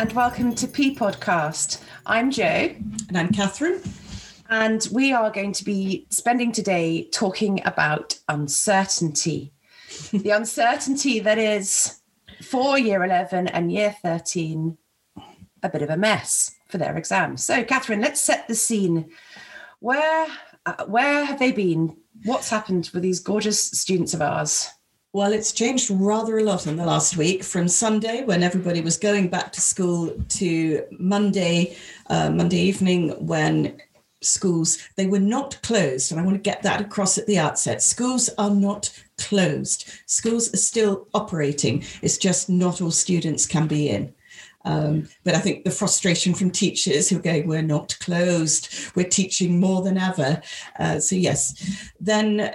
and welcome to PEA Podcast. I'm Jo. And I'm Catherine. And we are going to be spending today talking about uncertainty. the uncertainty that is for year 11 and year 13 a bit of a mess for their exams. So, Catherine, let's set the scene. Where, uh, where have they been? What's happened with these gorgeous students of ours? Well, it's changed rather a lot in the last week from Sunday when everybody was going back to school to Monday, uh, Monday evening when schools they were not closed. And i want to get that across at the outset. Schools are not closed. Schools are still operating. It's just not all students can be in. Um, but i think the frustration from teachers who are going we're not closed. We're teaching more than ever. Uh, so yes. Then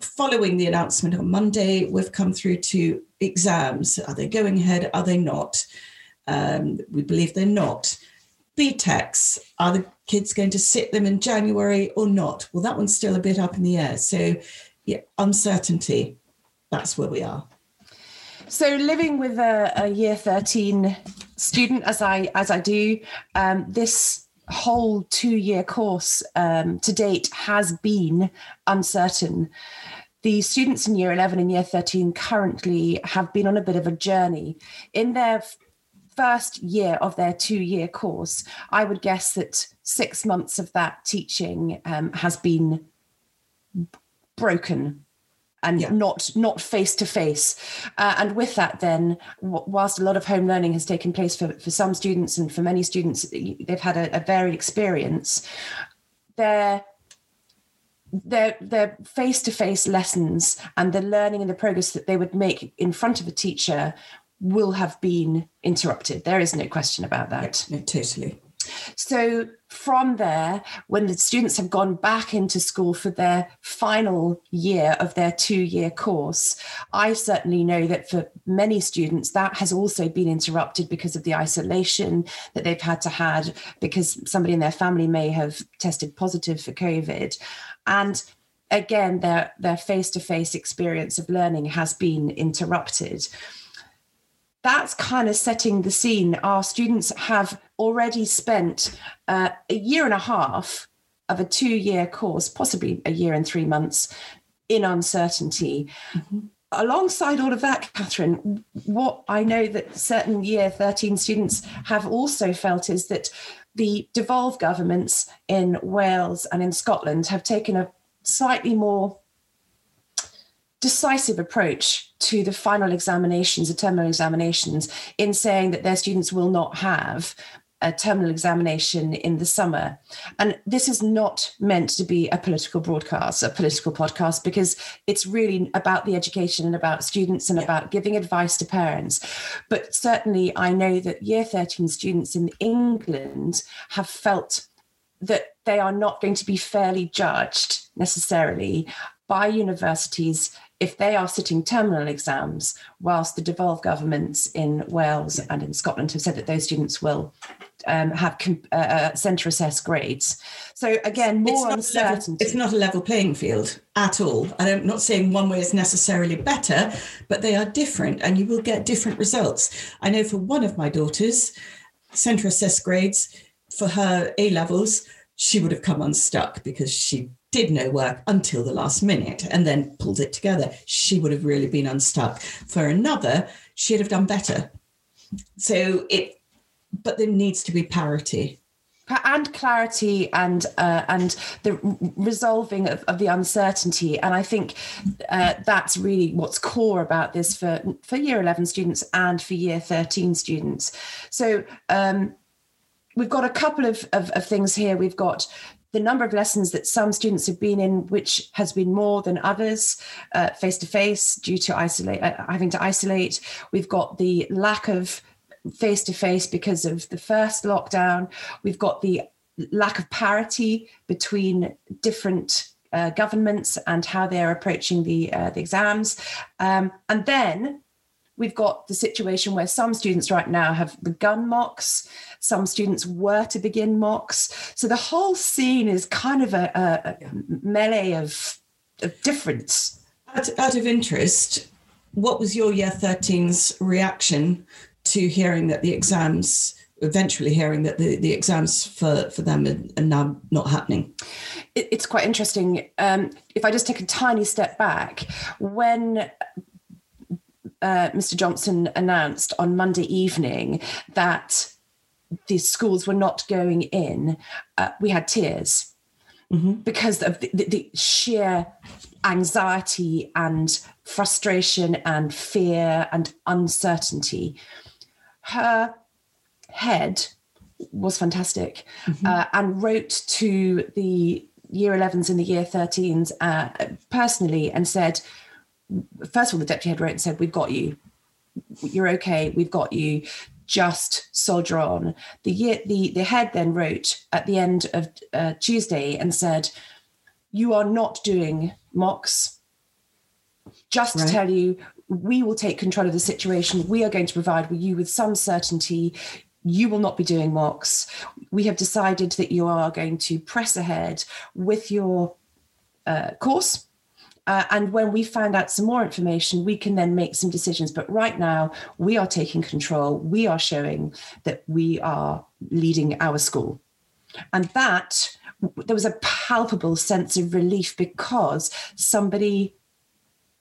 following the announcement on Monday, we've come through to exams. Are they going ahead? Are they not? Um, we believe they're not. BTECs, are the kids going to sit them in January or not? Well, that one's still a bit up in the air. So, yeah, uncertainty. That's where we are. So, living with a, a year 13 student, as I as I do, um, this whole two year course um, to date has been uncertain. The students in year 11 and year 13 currently have been on a bit of a journey. In their first year of their two year course, I would guess that six months of that teaching um, has been broken and yeah. not not face to face. Uh, and with that then whilst a lot of home learning has taken place for, for some students and for many students they've had a, a varied experience their their their face-to-face lessons and the learning and the progress that they would make in front of a teacher will have been interrupted. There is no question about that. Yeah, no, totally so from there, when the students have gone back into school for their final year of their two year course, I certainly know that for many students, that has also been interrupted because of the isolation that they've had to had because somebody in their family may have tested positive for COVID. And again, their, their face-to-face experience of learning has been interrupted that's kind of setting the scene. Our students have already spent uh, a year and a half of a two year course, possibly a year and three months, in uncertainty. Mm-hmm. Alongside all of that, Catherine, what I know that certain year 13 students have also felt is that the devolved governments in Wales and in Scotland have taken a slightly more decisive approach to the final examinations, the terminal examinations, in saying that their students will not have a terminal examination in the summer. And this is not meant to be a political broadcast, a political podcast, because it's really about the education and about students and yeah. about giving advice to parents. But certainly, I know that year 13 students in England have felt that they are not going to be fairly judged necessarily by universities if they are sitting terminal exams, whilst the devolved governments in Wales and in Scotland have said that those students will um, have uh, uh, centre assessed grades. So again, more it's uncertainty. Level, it's not a level playing field at all. And I'm not saying one way is necessarily better, but they are different, and you will get different results. I know for one of my daughters, centre assessed grades for her A levels, she would have come unstuck because she did no work until the last minute and then pulled it together, she would have really been unstuck. For another, she'd have done better. So it, but there needs to be parity and clarity and uh, and the resolving of, of, the uncertainty and i think uh, that's really what's core about this for for year 11 students and for year 13 students so um, we've got a couple of, of, of, things here. We've got the number of lessons that some students have been in, which has been more than others, face to face due to isolate, uh, having to isolate. We've got the lack of face to face because of the first lockdown. We've got the lack of parity between different uh, governments and how they're approaching the uh, the exams, um, and then we've got the situation where some students right now have begun mocks, some students were to begin mocks. So the whole scene is kind of a, a, a melee of, of difference. Out, out of interest, what was your year 13's reaction to hearing that the exams eventually hearing that the, the exams for, for them are, are now not happening. it's quite interesting. Um, if I just take a tiny step back, when uh, Mr. Johnson announced on Monday evening that the schools were not going in, uh, we had tears mm-hmm. because of the, the, the sheer anxiety and frustration and fear and uncertainty. Her head was fantastic mm-hmm. uh, and wrote to the year 11s and the year 13s uh, personally and said, first of all, the deputy head wrote and said, We've got you. You're okay. We've got you. Just soldier on. The year, the, the head then wrote at the end of uh, Tuesday and said, You are not doing mocks. Just right. to tell you, we will take control of the situation. We are going to provide you with some certainty you will not be doing mocks. We have decided that you are going to press ahead with your uh, course. Uh, and when we find out some more information, we can then make some decisions. But right now, we are taking control. We are showing that we are leading our school. And that, there was a palpable sense of relief because somebody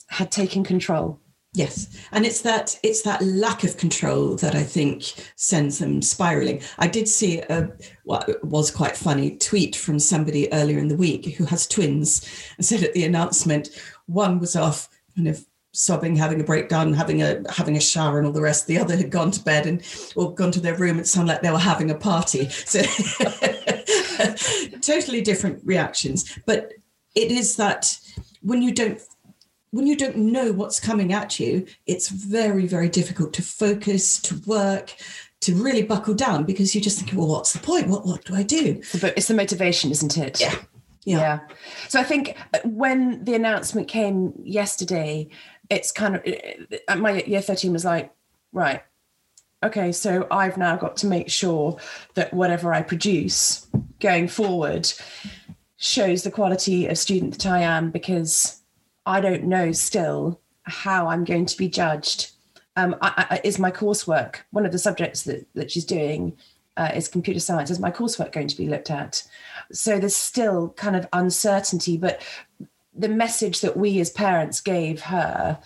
had taken control. Yes, and it's that it's that lack of control that I think sends them spiraling. I did see a what was quite funny tweet from somebody earlier in the week who has twins and said at the announcement one was off kind of sobbing, having a breakdown, having a having a shower, and all the rest. The other had gone to bed and or gone to their room. It sounded like they were having a party. So totally different reactions. But it is that when you don't when you don't know what's coming at you, it's very, very difficult to focus, to work, to really buckle down because you just think, well, what's the point? What what do I do? But it's the motivation, isn't it? Yeah. Yeah. yeah. So I think uh, when the announcement came yesterday, it's kind of uh, my year 13 was like, right, okay, so I've now got to make sure that whatever I produce going forward shows the quality of student that I am because I don't know still how I'm going to be judged. Um, I, I, is my coursework one of the subjects that, that she's doing uh, is computer science? Is my coursework going to be looked at? So there's still kind of uncertainty, but the message that we as parents gave her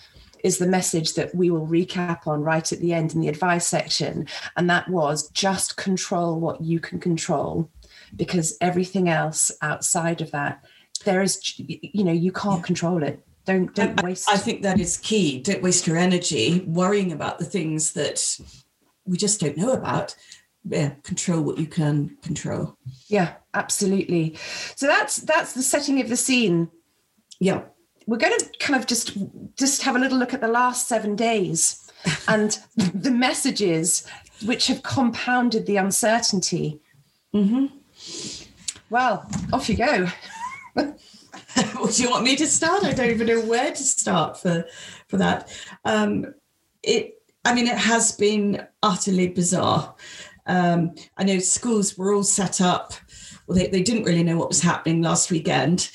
is the message that we will recap on right at the end in the advice section. And that was just control what you can control because everything else outside of that, there is, you know, you can't yeah. control it. Don't don't waste. I think that is key. Don't waste your energy worrying about the things that we just don't know about. Yeah, control what you can control. Yeah, absolutely. So that's that's the setting of the scene. Yeah, we're going to kind of just just have a little look at the last seven days and the messages which have compounded the uncertainty. Mm-hmm. Well, off you go. do you want me to start? I don't even know where to start for for that. Um, it, I mean, it has been utterly bizarre. Um, I know schools were all set up. Well, they, they didn't really know what was happening last weekend.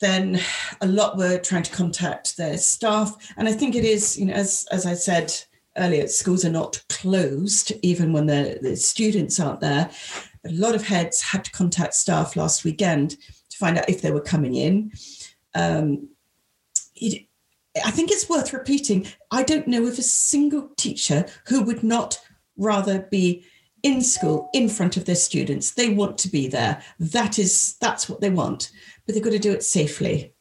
Then a lot were trying to contact their staff, and I think it is, you know, as as I said earlier, schools are not closed even when the, the students aren't there. A lot of heads had to contact staff last weekend to find out if they were coming in. Um, it, I think it's worth repeating. I don't know of a single teacher who would not rather be in school in front of their students. They want to be there. That is that's what they want, but they've got to do it safely.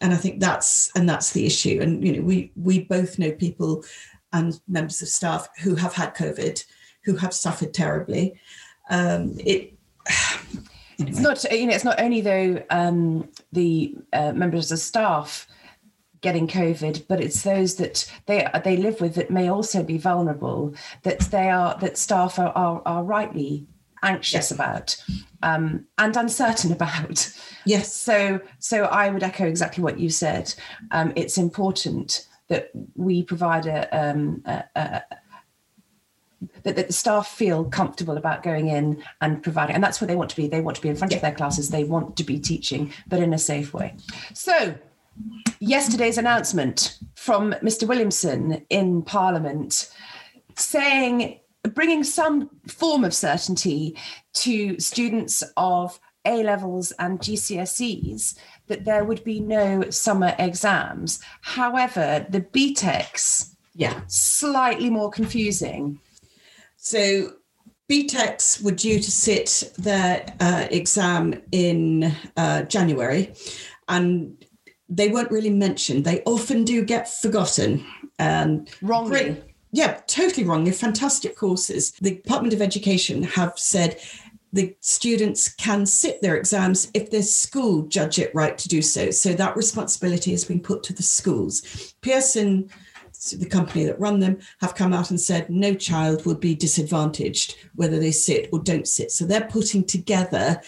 And I think that's and that's the issue. And you know, we we both know people and members of staff who have had COVID, who have suffered terribly. Um, it. It's not, you know, it's not only though um, the uh, members of staff getting COVID, but it's those that they they live with that may also be vulnerable. That they are that staff are are, are rightly anxious yes. about um, and uncertain about. Yes. So so I would echo exactly what you said. Um, it's important that we provide a, um, a, a that, that, the staff feel comfortable about going in and providing and that's what they want to be they want to be in front yeah. of their classes they want to be teaching but in a safe way so yesterday's announcement from mr williamson in parliament saying bringing some form of certainty to students of A levels and GCSEs that there would be no summer exams. However, the BTECs, Yeah. slightly more confusing. So BTECs were due to sit their uh, exam in uh, January, and they weren't really mentioned. They often do get forgotten. And Wrongly. Great. Yeah, totally wrong. They're fantastic courses. The Department of Education have said the students can sit their exams if their school judge it right to do so. So that responsibility has been put to the schools. Pearson, the company that run them, have come out and said no child will be disadvantaged whether they sit or don't sit. So they're putting together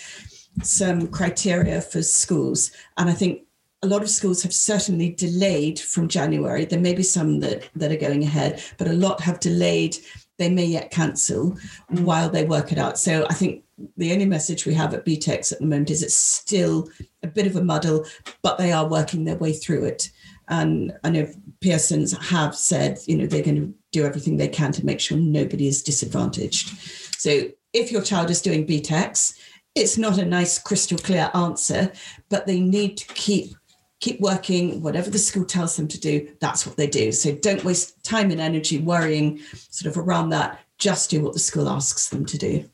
some criteria for schools. And I think a lot of schools have certainly delayed from January. There may be some that, that are going ahead, but a lot have delayed. They may yet cancel while they work it out. So I think the only message we have at BTECs at the moment is it's still a bit of a muddle, but they are working their way through it. And I know Pearsons have said, you know, they're going to do everything they can to make sure nobody is disadvantaged. So if your child is doing BTECs, it's not a nice crystal clear answer, but they need to keep keep working whatever the school tells them to do that's what they do. So don't waste time and energy worrying sort of around that. Just do what the school asks them to do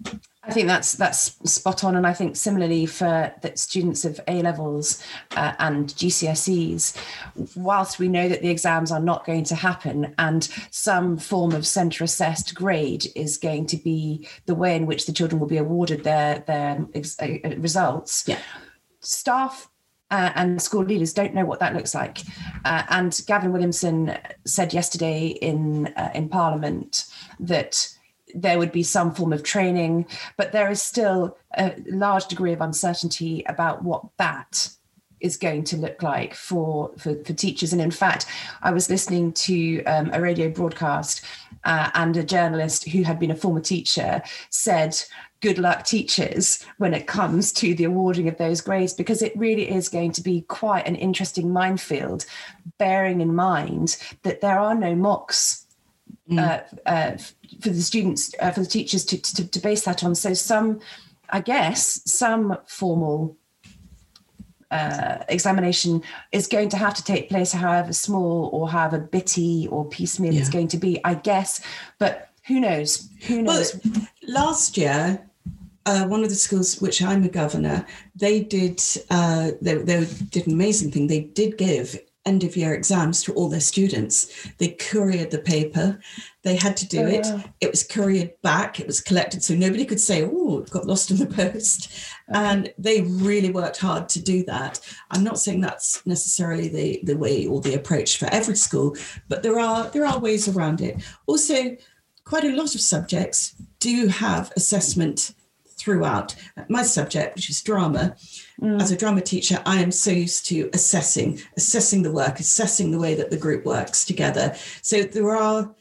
I think that's that's spot on, and I think similarly for the students of A levels uh, and GCSEs, whilst we know that the exams are not going to happen, and some form of centre assessed grade is going to be the way in which the children will be awarded their their ex- uh, results. Yeah. staff uh, and school leaders don't know what that looks like. Uh, and Gavin Williamson said yesterday in uh, in Parliament that there would be some form of training, but there is still a large degree of uncertainty about what that is going to look like for for, for teachers. And in fact, I was listening to um, a radio broadcast, uh, and a journalist who had been a former teacher said good luck teachers when it comes to the awarding of those grades because it really is going to be quite an interesting minefield bearing in mind that there are no mocks uh, uh, for the students uh, for the teachers to, to, to base that on. So some i guess some formal uh, examination is going to have to take place however small or however bitty or piecemeal it's going to be i guess. But who knows? Who well knows? last year uh, one of the schools which i'm a governor they did uh, they, they did an amazing thing. They did give end of year exams to all their students. They couriered the paper. They had to do Oh, it. wow. it was couriered back. It was collected. So nobody could say oh it got lost in the post. And they really worked hard to do that. I'm not saying that's necessarily the the way or the approach for every school but there are there are ways around it. Also quite a lot of subjects do have assessment throughout my subject which is drama. As a drama teacher i am so used to assessing assessing the work assessing the way that the group works together. So there are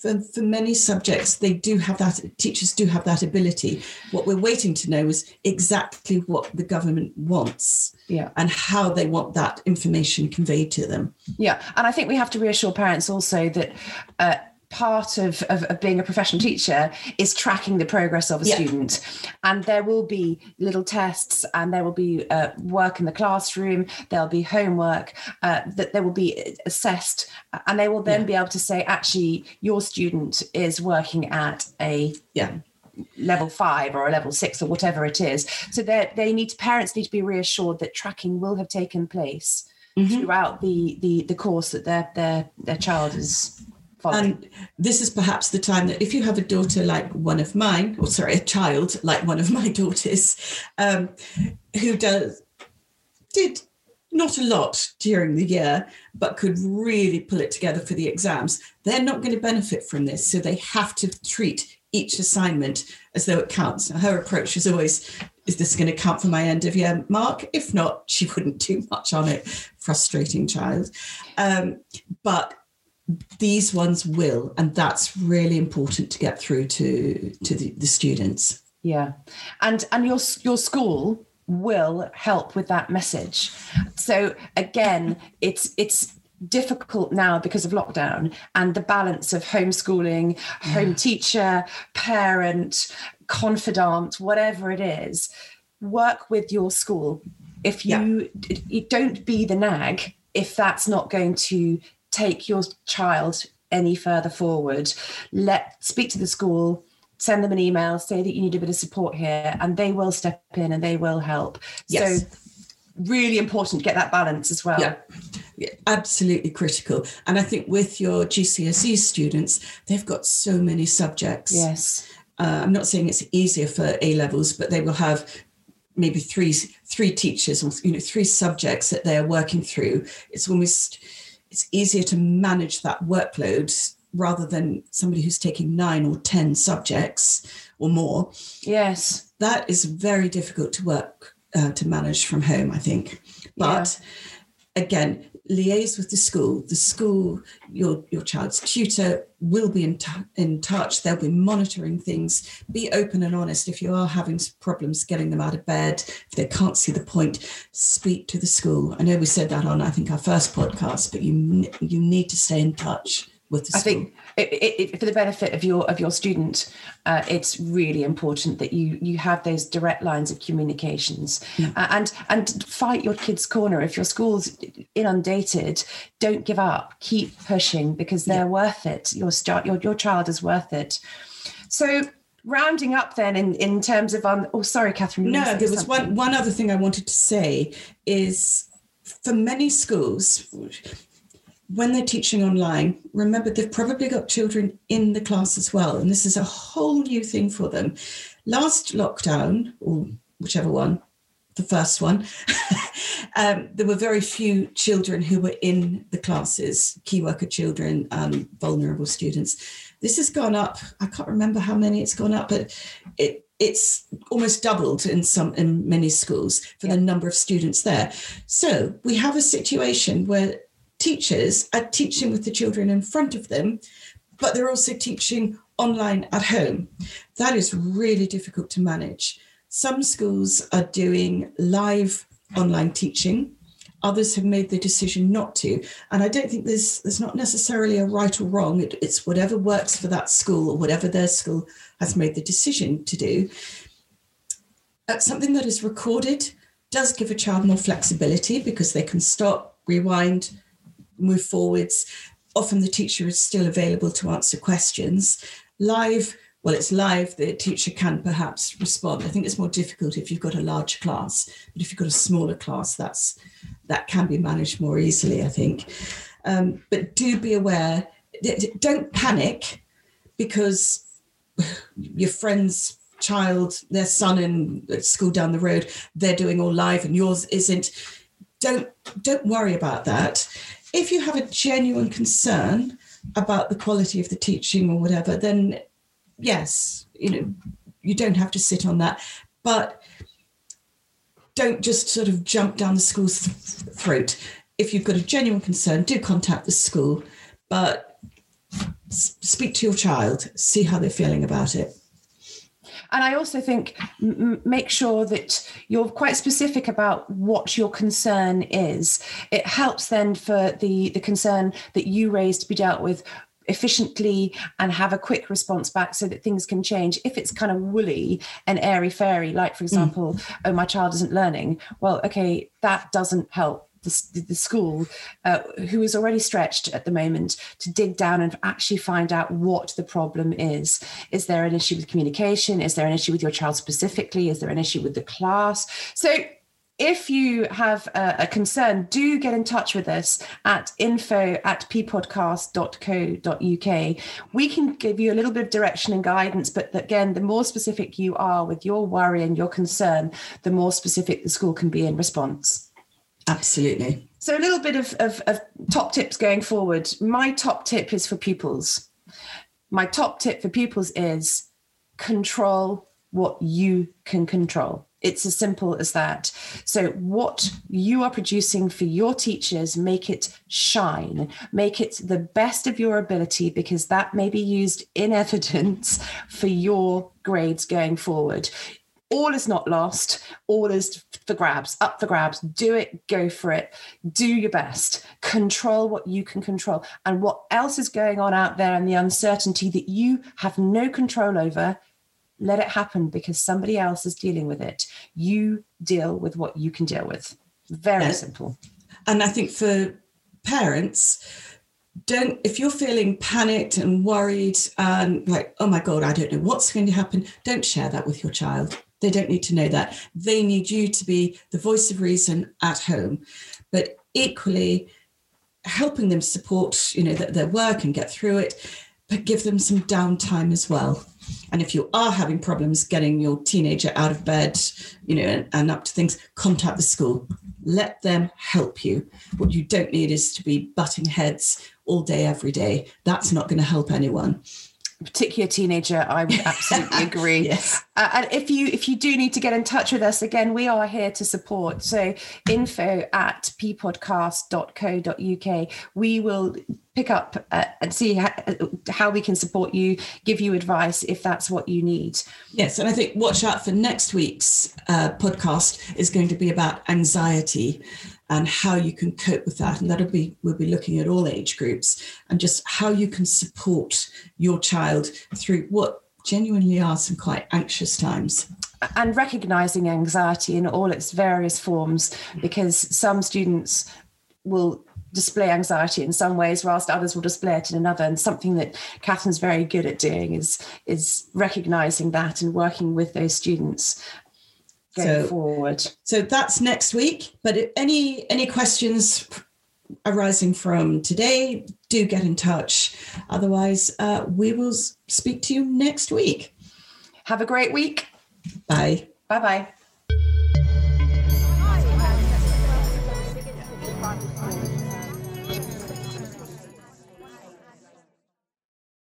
for, for many subjects they do have that teachers do have that ability. What we're waiting to know is exactly what the government wants yeah. and how they want that information conveyed to them. Yeah, and I think we have to reassure parents also that uh, part of, of, of being a professional teacher is tracking the progress of a Yeah. student. And there will be little tests and there will be uh, work in the classroom, there'll be homework uh, that they will be assessed, and they will then Yeah. be able to say, actually, your student is working at a yeah level five or a level six or whatever it is. So they they need parents need to be reassured that tracking will have taken place Mhm. throughout the the the course that their their their child is. And this is perhaps the time that if you have a daughter like one of mine, or sorry, a child like one of my daughters, um, who does did not a lot during the year, but could really pull it together for the exams, they're not going to benefit from this. So they have to treat each assignment as though it counts. Now, her approach is always, is this going to count for my end of year mark? If not, she wouldn't do much on it. Frustrating child. Um, but these ones will and that's really important to get through to to the, the students yeah, and and your your school will help with that message. So again, it's it's difficult now because of lockdown and the balance of homeschooling, yeah. home teacher, parent, confidant, whatever it is, work with your school. If you, yeah. you don't be the nag, if that's not going to take your child any further forward, let speak to the school, send them an email, say that you need a bit of support here, and they will step in and they will help. Yes. So really important to get that balance as well. Yeah. yeah. absolutely critical. And I think with your GCSE students, they've got so many subjects. Yes. Uh, I'm not saying it's easier for A levels, but they will have maybe three three teachers or you know three subjects that they're working through. It's almost it's easier to manage that workload rather than somebody who's taking nine or ten subjects or more. Yes, that is very difficult to work uh, to manage from home, I think. But yeah. Again, liaise with the school. The school, your your child's tutor will be in, t- in touch. They'll be monitoring things. Be open and honest. If you are having problems getting them out of bed, if they can't see the point, speak to the school. I know we said that on I think our first podcast, but you you need to stay in touch with the I think it, it, for the benefit of your of your student, uh, it's really important that you you have those direct lines of communications yeah. uh, and and fight your kids' corner. If your school's inundated, don't give up. Keep pushing because they're yeah. worth it. Your start your your child is worth it. So rounding up then in in terms of um oh sorry catherine no there was one one other thing i wanted to say is for many schools when they're teaching online, remember they've probably got children in the class as well. And this is a whole new thing for them. Last lockdown, or whichever one, the first one, um, there were very few children who were in the classes, key worker children, and vulnerable students. This has gone up. I can't remember how many it's gone up, but it it's almost doubled in some in many schools for yeah. the number of students there. So we have a situation where teachers are teaching with the children in front of them, but they're also teaching online at home. That is really difficult to manage. Some schools are doing live online teaching. Others have made the decision not to. And I don't think there's there's not necessarily a right or wrong. It, it's whatever works for that school or whatever their school has made the decision to do. Uh, something that is recorded does give a child more flexibility because they can stop, rewind, move forwards. Often the teacher is still available to answer questions. Live, well, it's live, the teacher can perhaps respond. I think it's more difficult if you've got a large class, but if you've got a smaller class, that's that can be managed more easily, I think. Um, but do be aware, don't panic because your friend's child, their son in school down the road, they're doing all live and yours isn't. Don't don't worry about that if you have a genuine concern about the quality of the teaching or whatever, then yes, you know, you don't have to sit on that. But don't just sort of jump down the school's th- throat. If you've got a genuine concern, do contact the school, but s- speak to your child, see how they're feeling about it. And I also think m- make sure that you're quite specific about what your concern is. It helps then for the, the concern that you raised to be dealt with efficiently and have a quick response back so that things can change. If it's kind of woolly and airy fairy, like for mm. example, mm. oh, my child isn't learning, well, okay, that doesn't help the, the school uh, who is already stretched at the moment to dig down and actually find out what the problem is is there an issue with communication is there an issue with your child specifically is there an issue with the class so if you have a, concern, do get in touch with us at info at ppodcast.co.uk. We can give you a little bit of direction and guidance, but again, the more specific you are with your worry and your concern, the more specific the school can be in response. Absolutely. So, a little bit of, of, of top tips going forward. My top tip is for pupils. My top tip for pupils is control what you can control. It's as simple as that. So, what you are producing for your teachers, make it shine, make it the best of your ability, because that may be used in evidence for your grades going forward all is not lost. All is for grabs up for grabs. Do it go for it. Do your best. Control what you can control. And what else is going on out there and the uncertainty that you have no control over let it happen because somebody else is dealing with it. You deal with what you can deal with. Very yeah. simple. And i think for parents don't if you're feeling panicked and worried and like oh my god i don't know what's going to happen don't share that with your child they don't need to know that. They need you to be the voice of reason at home. But equally helping them support you know their work and get through it but give them some downtime as well. And if you are having problems getting your teenager out of bed you know and, and up to things contact the school. Let them help you. What you don't need is to be butting heads all day, every day. That's not going to help anyone particular teenager i would absolutely agree. Yes. Uh, and if you if you do need to get in touch with us again we are here to support. So info at ppodcast.co.uk we will pick up uh, and see how, how, we can support you give you advice if that's what you need. Yes and i think watch out for next week's uh, podcast is going to be about anxiety and how you can cope with that. And that'll be, we'll be looking at all age groups and just how you can support your child through what genuinely are some quite anxious times. And recognizing anxiety in all its various forms, because some students will display anxiety in some ways whilst others will display it in another and something that catherine's very good at doing is is recognizing that and working with those students going so, forward. So that's next week. But any any questions arising from today, do get in touch. Otherwise, uh, we will speak to you next week. Have a great week. Bye. Bye bye.